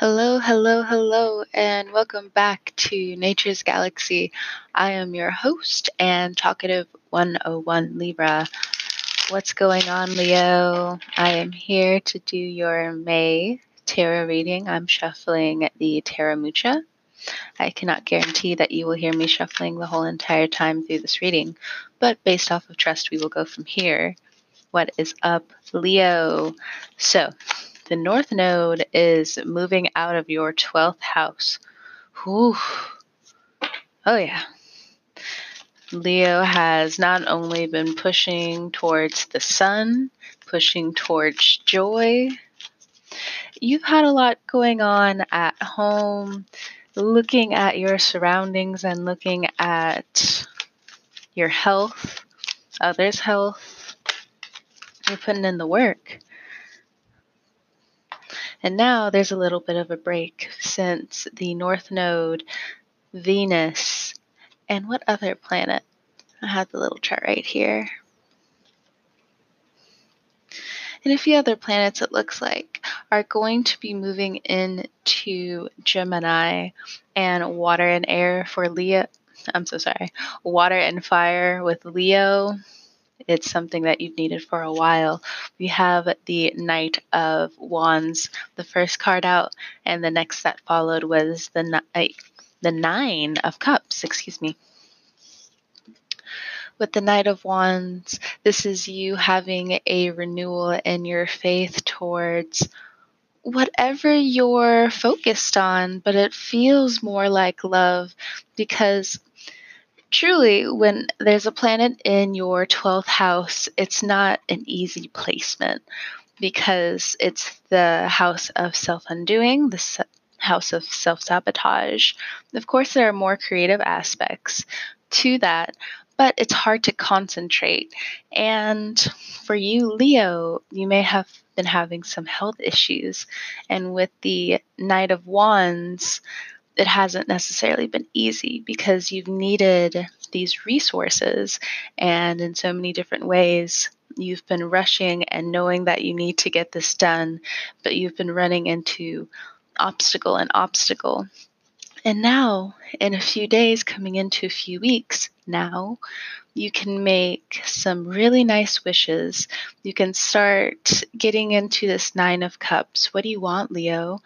Hello, hello, hello, and welcome back to Nature's Galaxy. I am your host and talkative 101 Libra. What's going on, Leo? I am here to do your May tarot reading. I'm shuffling the Tarot Mucha. I cannot guarantee that you will hear me shuffling the whole entire time through this reading, but based off of trust, we will go from here. What is up, Leo? So, the North Node is moving out of your 12th house. Whew. Oh, yeah. Leo has not only been pushing towards the sun, pushing towards joy, you've had a lot going on at home, looking at your surroundings and looking at your health, others' health. You're putting in the work. And now there's a little bit of a break since the North Node, Venus, and what other planet? I have the little chart right here. And a few other planets, it looks like, are going to be moving into Gemini and water and air for Leo. I'm so sorry. Water and fire with Leo it's something that you've needed for a while. We have the Knight of Wands, the first card out, and the next that followed was the uh, the Nine of Cups. Excuse me. With the Knight of Wands, this is you having a renewal in your faith towards whatever you're focused on, but it feels more like love because truly, when there's a planet in your 12th house, it's not an easy placement because it's the house of self undoing, the house of self sabotage. Of course, there are more creative aspects to that, but it's hard to concentrate. And for you, Leo, you may have been having some health issues. And with the Knight of Wands, it hasn't necessarily been easy because you've needed these resources and in so many different ways you've been rushing and knowing that you need to get this done but you've been running into obstacle and obstacle. And now in a few days coming into a few weeks now you can make some really nice wishes. You can start getting into this Nine of Cups. What do you want, Leo?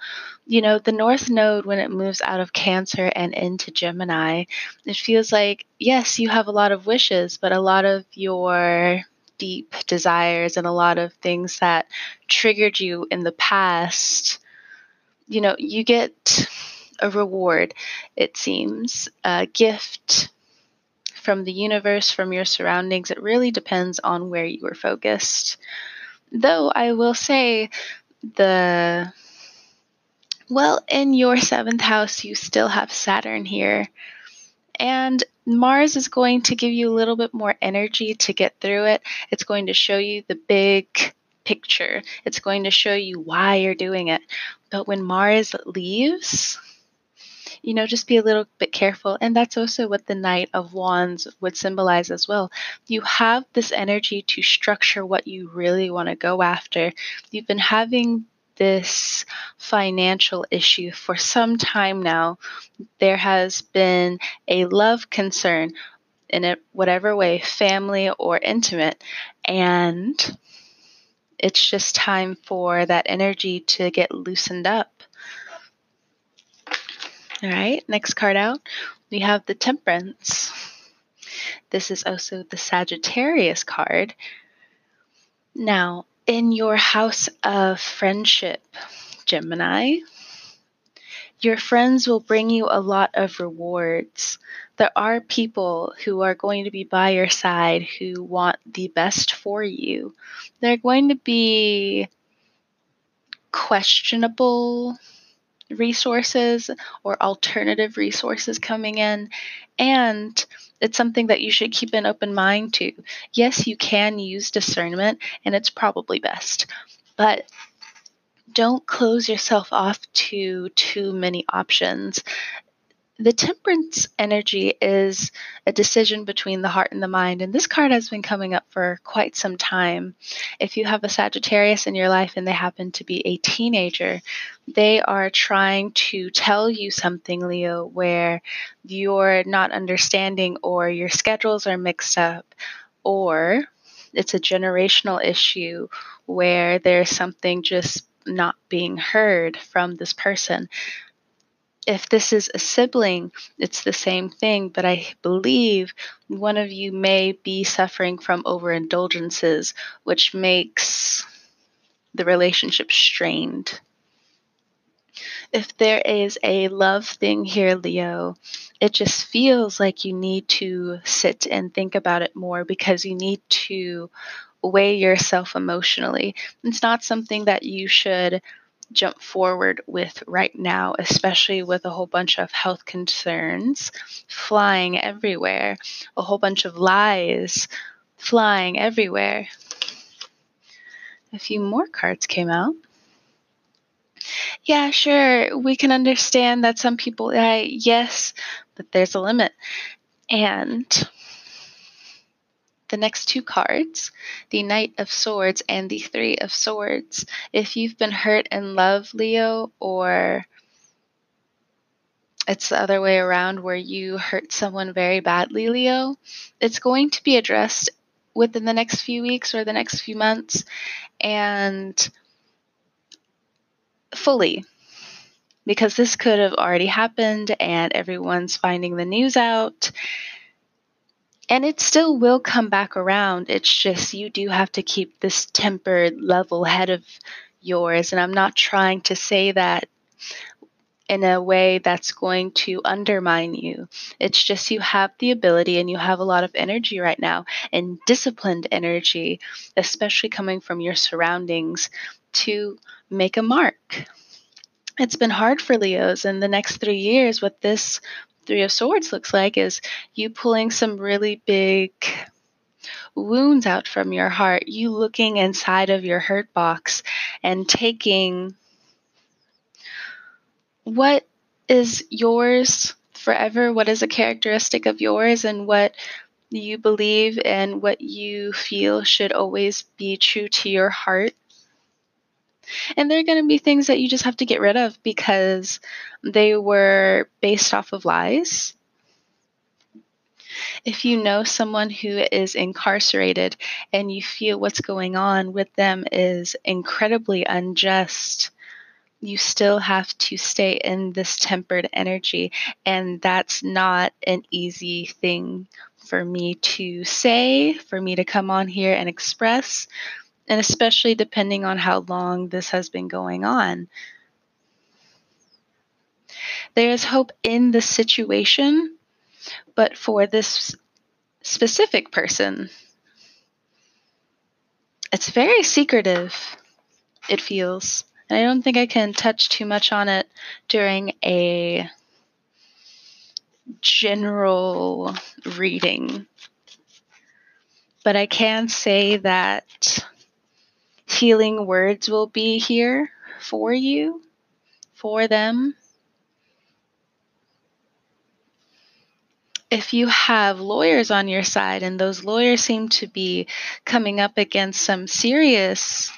You know, the North Node, when it moves out of Cancer and into Gemini, it feels like, yes, you have a lot of wishes, but a lot of your deep desires and a lot of things that triggered you in the past, you know, you get a reward, it seems, a gift from the universe, from your surroundings. It really depends on where you are focused. Though I will say, the well, in your seventh house, you still have Saturn here. And Mars is going to give you a little bit more energy to get through it. It's going to show you the big picture, it's going to show you why you're doing it. But when Mars leaves, you know, just be a little bit careful. And that's also what the Knight of Wands would symbolize as well. You have this energy to structure what you really want to go after. You've been having this financial issue for some time now. There has been a love concern in it, whatever way, family or intimate. And it's just time for that energy to get loosened up. All right, next card out, we have the Temperance. This is also the Sagittarius card. Now, in your house of friendship, Gemini, your friends will bring you a lot of rewards. There are people who are going to be by your side who want the best for you. They're going to be questionable resources or alternative resources coming in. And it's something that you should keep an open mind to. Yes, you can use discernment, and it's probably best, but don't close yourself off to too many options. The temperance energy is a decision between the heart and the mind. And this card has been coming up for quite some time. If you have a Sagittarius in your life and they happen to be a teenager, they are trying to tell you something, Leo, where you're not understanding or your schedules are mixed up or it's a generational issue where there's something just not being heard from this person if this is a sibling, it's the same thing, but I believe one of you may be suffering from overindulgences, which makes the relationship strained. If there is a love thing here, Leo, it just feels like you need to sit and think about it more because you need to weigh yourself emotionally. It's not something that you should jump forward with right now, especially with a whole bunch of health concerns flying everywhere, a whole bunch of lies flying everywhere. A few more cards came out. Yeah, sure, we can understand that some people, uh, yes, but there's a limit. And the next two cards, the Knight of Swords and the Three of Swords. If you've been hurt in love, Leo, or it's the other way around where you hurt someone very badly, Leo, it's going to be addressed within the next few weeks or the next few months and fully because this could have already happened and everyone's finding the news out and it still will come back around. It's just you do have to keep this tempered, level head of yours. And I'm not trying to say that in a way that's going to undermine you. It's just you have the ability and you have a lot of energy right now and disciplined energy, especially coming from your surroundings, to make a mark. It's been hard for Leos in the next three years with this Three of Swords looks like is you pulling some really big wounds out from your heart, you looking inside of your hurt box and taking what is yours forever, what is a characteristic of yours, and what you believe and what you feel should always be true to your heart and there are going to be things that you just have to get rid of because they were based off of lies. If you know someone who is incarcerated and you feel what's going on with them is incredibly unjust, you still have to stay in this tempered energy. And that's not an easy thing for me to say, for me to come on here and express and especially depending on how long this has been going on. There is hope in the situation, but for this specific person, it's very secretive, it feels. And I don't think I can touch too much on it during a general reading. But I can say that healing words will be here for you, for them. If you have lawyers on your side and those lawyers seem to be coming up against some serious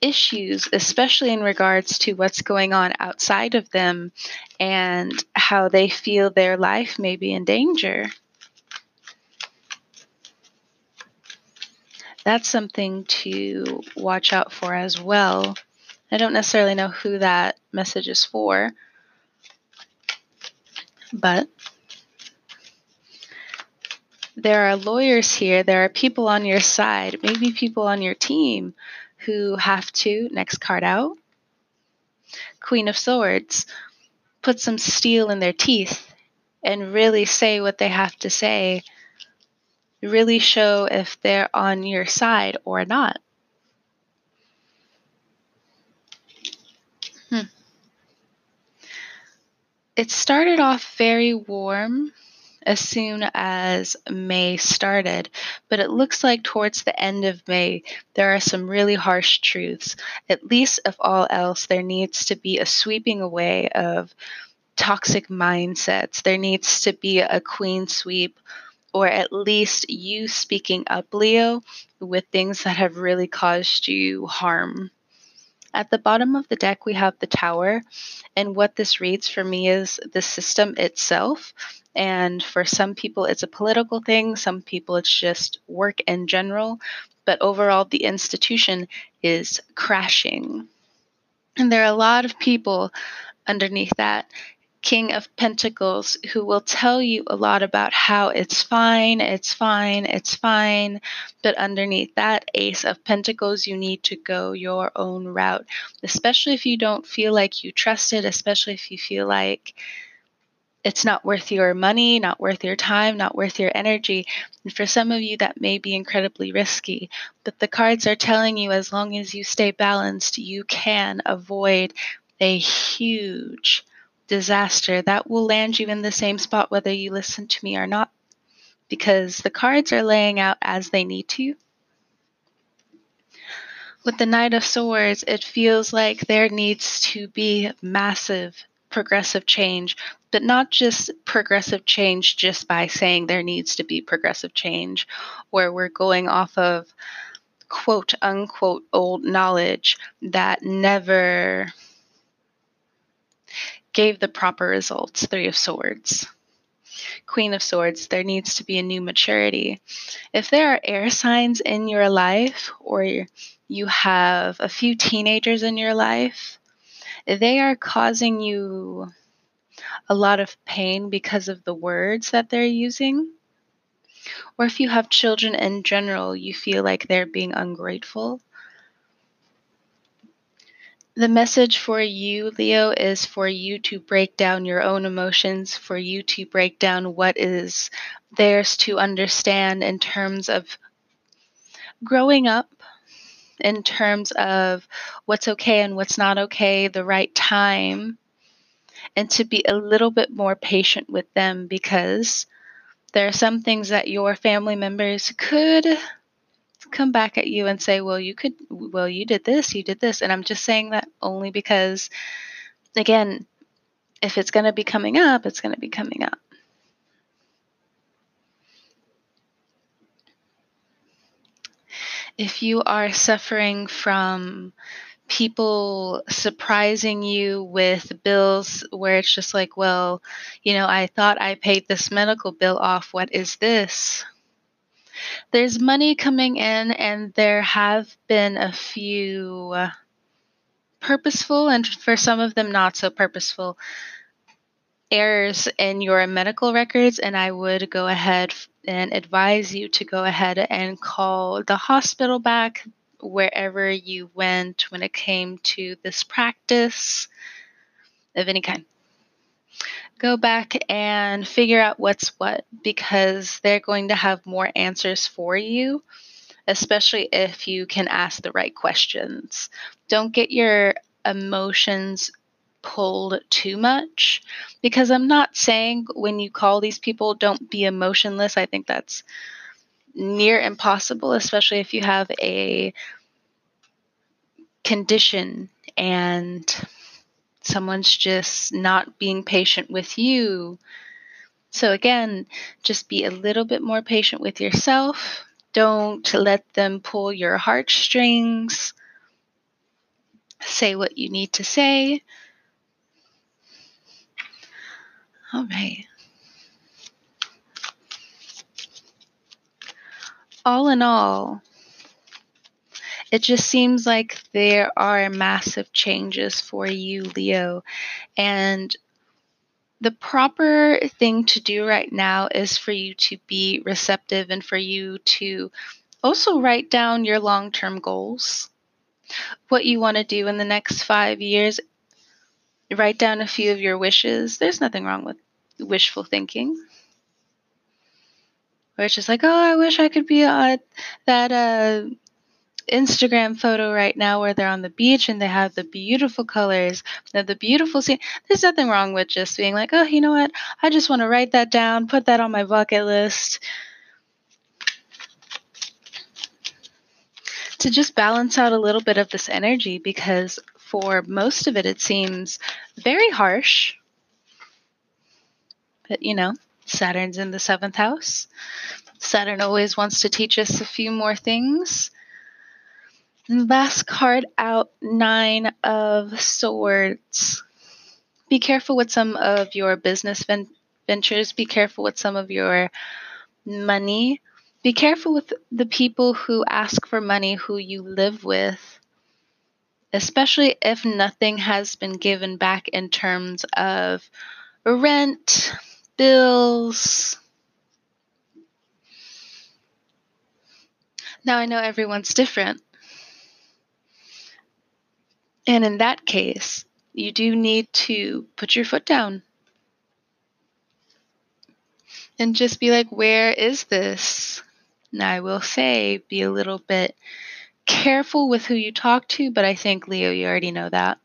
issues, especially in regards to what's going on outside of them and how they feel their life may be in danger. That's something to watch out for as well. I don't necessarily know who that message is for, but there are lawyers here, there are people on your side, maybe people on your team who have to, next card out, Queen of Swords, put some steel in their teeth and really say what they have to say really show if they're on your side or not. Hmm. It started off very warm as soon as May started, but it looks like towards the end of May, there are some really harsh truths. At least, if all else, there needs to be a sweeping away of toxic mindsets. There needs to be a clean sweep, or at least you speaking up, Leo, with things that have really caused you harm. At the bottom of the deck, we have the tower. And what this reads for me is the system itself. And for some people, it's a political thing, some people, it's just work in general. But overall, the institution is crashing. And there are a lot of people underneath that. King of Pentacles, who will tell you a lot about how it's fine, it's fine, it's fine. But underneath that Ace of Pentacles, you need to go your own route, especially if you don't feel like you trust it, especially if you feel like it's not worth your money, not worth your time, not worth your energy. And for some of you, that may be incredibly risky. But the cards are telling you as long as you stay balanced, you can avoid a huge disaster that will land you in the same spot whether you listen to me or not because the cards are laying out as they need to. With the Knight of Swords, it feels like there needs to be massive progressive change, but not just progressive change just by saying there needs to be progressive change, where we're going off of quote unquote old knowledge that never gave the proper results Three of Swords. Queen of Swords, there needs to be a new maturity. If there are air signs in your life, or you have a few teenagers in your life, they are causing you a lot of pain because of the words that they're using. Or if you have children in general, you feel like they're being ungrateful the message for you, Leo, is for you to break down your own emotions, for you to break down what is theirs to understand in terms of growing up, in terms of what's okay and what's not okay, the right time, and to be a little bit more patient with them because there are some things that your family members could come back at you and say, well, you could, well, you did this, you did this. And I'm just saying that only because, again, if it's going to be coming up, it's going to be coming up. If you are suffering from people surprising you with bills where it's just like, well, you know, I thought I paid this medical bill off. What is this? There's money coming in, and there have been a few purposeful and for some of them not so purposeful errors in your medical records. And I would go ahead and advise you to go ahead and call the hospital back wherever you went when it came to this practice of any kind go back and figure out what's what because they're going to have more answers for you, especially if you can ask the right questions. Don't get your emotions pulled too much because I'm not saying when you call these people, don't be emotionless. I think that's near impossible, especially if you have a condition and someone's just not being patient with you. So, again, just be a little bit more patient with yourself. Don't let them pull your heartstrings. Say what you need to say. All right. All in all, it just seems like there are massive changes for you, Leo. And the proper thing to do right now is for you to be receptive and for you to also write down your long term goals, what you want to do in the next five years. Write down a few of your wishes. There's nothing wrong with wishful thinking. Where it's just like, oh, I wish I could be at that uh, Instagram photo right now where they're on the beach and they have the beautiful colors, the beautiful scene. There's nothing wrong with just being like, oh, you know what? I just want to write that down, put that on my bucket list. To just balance out a little bit of this energy because for most of it, it seems very harsh, But you know, Saturn's in the seventh house. Saturn always wants to teach us a few more things. Last card out, Nine of Swords. Be careful with some of your business ven- ventures. Be careful with some of your money. Be careful with the people who ask for money who you live with, especially if nothing has been given back in terms of rent, bills. Now, I know everyone's different. And in that case, you do need to put your foot down and just be like, where is this? Now, I will say, be a little bit careful with who you talk to, but I think, Leo, you already know that.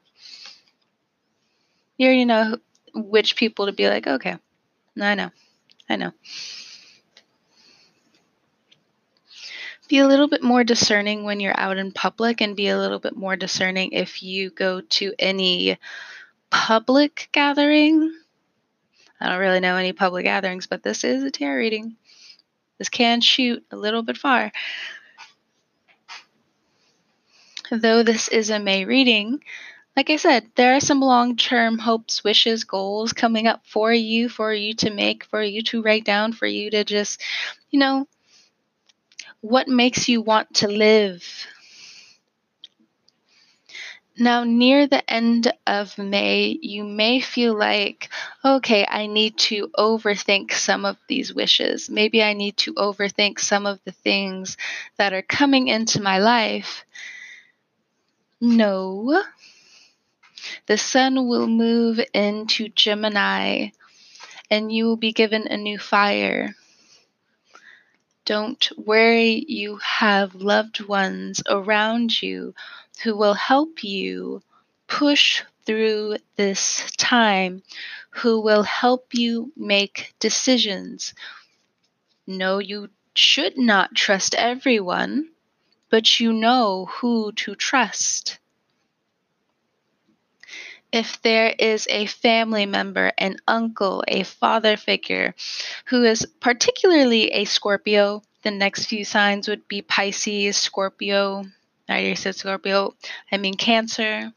You already know which people to be like, okay, I know, I know. Be a little bit more discerning when you're out in public and be a little bit more discerning if you go to any public gathering. I don't really know any public gatherings, but this is a tarot reading. This can shoot a little bit far. Though this is a May reading, like I said, there are some long term hopes, wishes, goals coming up for you, for you to make, for you to write down, for you to just, you know, what makes you want to live? Now, near the end of May, you may feel like, okay, I need to overthink some of these wishes. Maybe I need to overthink some of the things that are coming into my life. No. The sun will move into Gemini and you will be given a new fire. Don't worry, you have loved ones around you who will help you push through this time, who will help you make decisions. No, you should not trust everyone, but you know who to trust if there is a family member, an uncle, a father figure who is particularly a Scorpio, the next few signs would be Pisces, Scorpio. I already said Scorpio. I mean Cancer.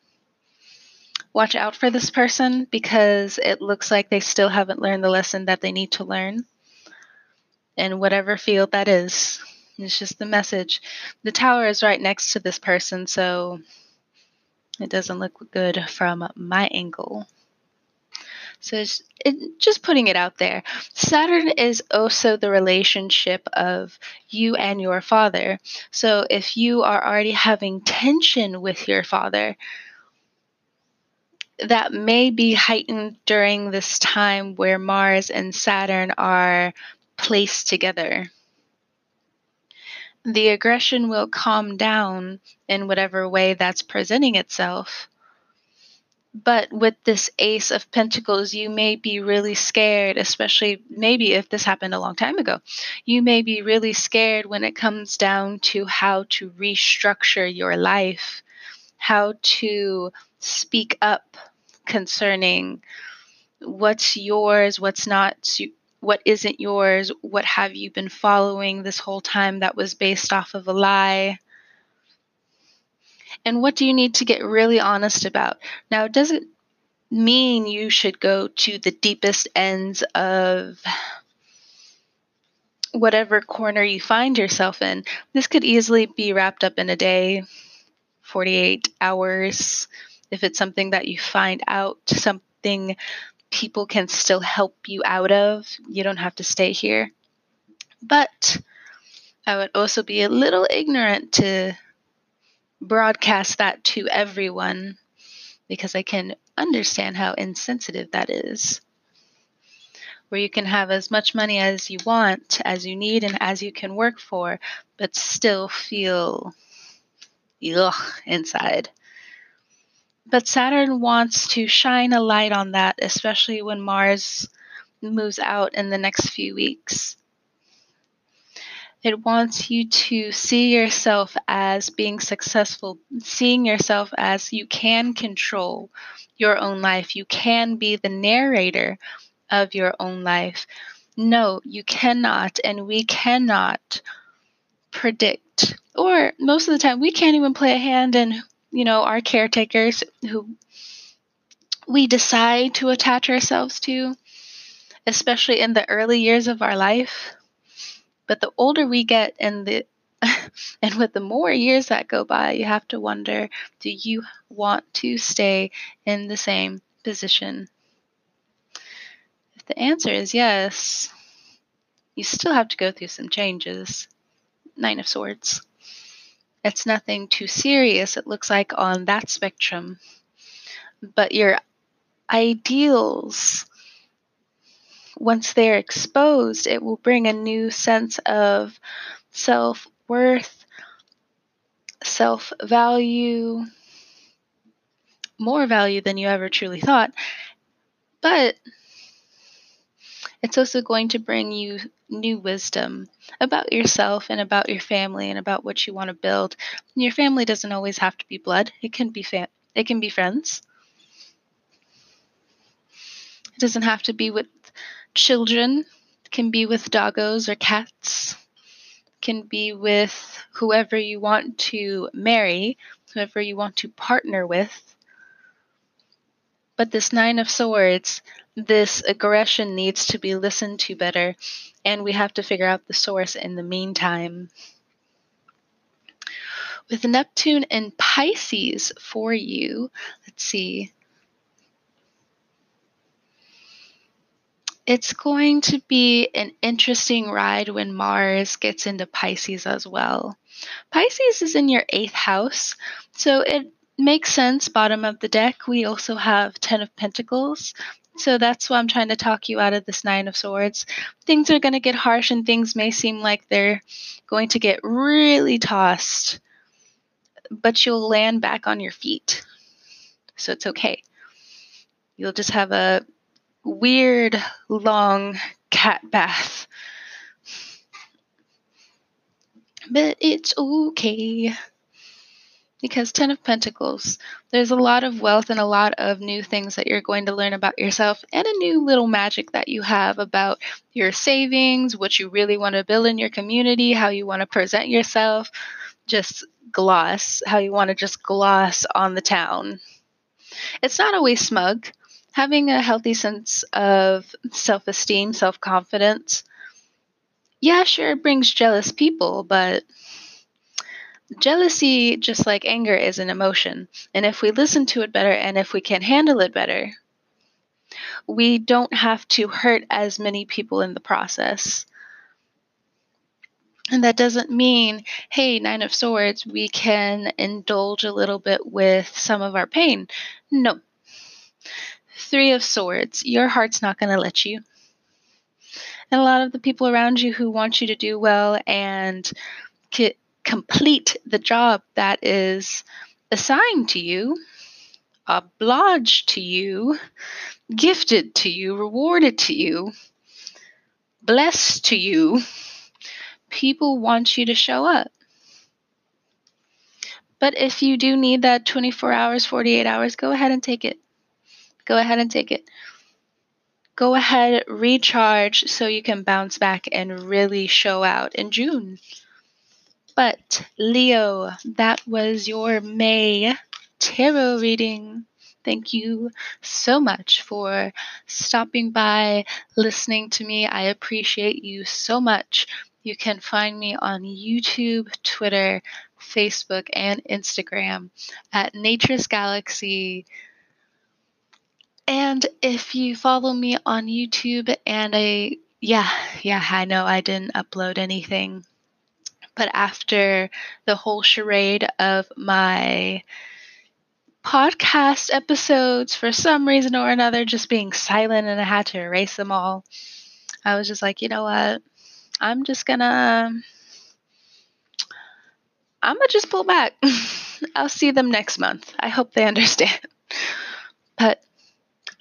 Watch out for this person because it looks like they still haven't learned the lesson that they need to learn. In whatever field that is. It's just the message. The tower is right next to this person, so it doesn't look good from my angle. So it's, it, just putting it out there. Saturn is also the relationship of you and your father. So if you are already having tension with your father, that may be heightened during this time where Mars and Saturn are placed together the aggression will calm down in whatever way that's presenting itself. But with this Ace of Pentacles, you may be really scared, especially maybe if this happened a long time ago. You may be really scared when it comes down to how to restructure your life, how to speak up concerning what's yours, what's not what isn't yours, what have you been following this whole time that was based off of a lie. And what do you need to get really honest about? Now, it doesn't mean you should go to the deepest ends of whatever corner you find yourself in. This could easily be wrapped up in a day, 48 hours. If it's something that you find out, something people can still help you out of. You don't have to stay here. But I would also be a little ignorant to broadcast that to everyone because I can understand how insensitive that is. Where you can have as much money as you want, as you need, and as you can work for, but still feel ugh inside. But Saturn wants to shine a light on that, especially when Mars moves out in the next few weeks. It wants you to see yourself as being successful, seeing yourself as you can control your own life. You can be the narrator of your own life. No, you cannot, and we cannot predict, or most of the time, we can't even play a hand in, you know, our caretakers who we decide to attach ourselves to, especially in the early years of our life. But the older we get and the and with the more years that go by, you have to wonder do you want to stay in the same position? If the answer is yes, you still have to go through some changes. Nine of Swords. It's nothing too serious, it looks like, on that spectrum. But your ideals, once they're exposed, it will bring a new sense of self worth, self value, more value than you ever truly thought. But it's also going to bring you new wisdom about yourself and about your family and about what you want to build. Your family doesn't always have to be blood. It can be fam- it can be friends. It doesn't have to be with children. Can be with doggos or cats. Can be with whoever you want to marry, whoever you want to partner with. But this Nine of Swords, this aggression needs to be listened to better, and we have to figure out the source in the meantime. With Neptune and Pisces for you, let's see. It's going to be an interesting ride when Mars gets into Pisces as well. Pisces is in your eighth house, so it makes sense. Bottom of the deck, we also have Ten of Pentacles. So that's why I'm trying to talk you out of this Nine of Swords. Things are going to get harsh and things may seem like they're going to get really tossed, but you'll land back on your feet. So it's okay. You'll just have a weird, long cat bath. But it's okay because Ten of Pentacles, there's a lot of wealth and a lot of new things that you're going to learn about yourself, and a new little magic that you have about your savings, what you really want to build in your community, how you want to present yourself, just gloss, how you want to just gloss on the town. It's not always smug. Having a healthy sense of self esteem, self confidence, yeah, sure, it brings jealous people, but Jealousy, just like anger, is an emotion. And if we listen to it better and if we can handle it better, we don't have to hurt as many people in the process. And that doesn't mean, hey, Nine of Swords, we can indulge a little bit with some of our pain. No. Three of Swords, your heart's not going to let you. And a lot of the people around you who want you to do well and complete the job that is assigned to you, obliged to you, gifted to you, rewarded to you, blessed to you, people want you to show up. But if you do need that 24 hours, 48 hours, go ahead and take it. Go ahead and take it. Go ahead, recharge so you can bounce back and really show out in June. But, Leo, that was your May tarot reading. Thank you so much for stopping by, listening to me. I appreciate you so much. You can find me on YouTube, Twitter, Facebook, and Instagram at Nature's Galaxy. And if you follow me on YouTube and I, yeah, yeah, I know I didn't upload anything but after the whole charade of my podcast episodes, for some reason or another, just being silent and I had to erase them all, I was just like, you know what? I'm just gonna. I'm gonna just pull back. I'll see them next month. I hope they understand. But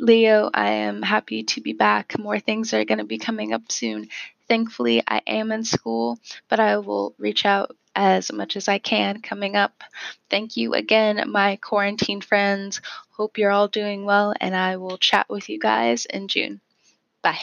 Leo, I am happy to be back. More things are going to be coming up soon. Thankfully, I am in school, but I will reach out as much as I can coming up. Thank you again, my quarantine friends. Hope you're all doing well, and I will chat with you guys in June. Bye.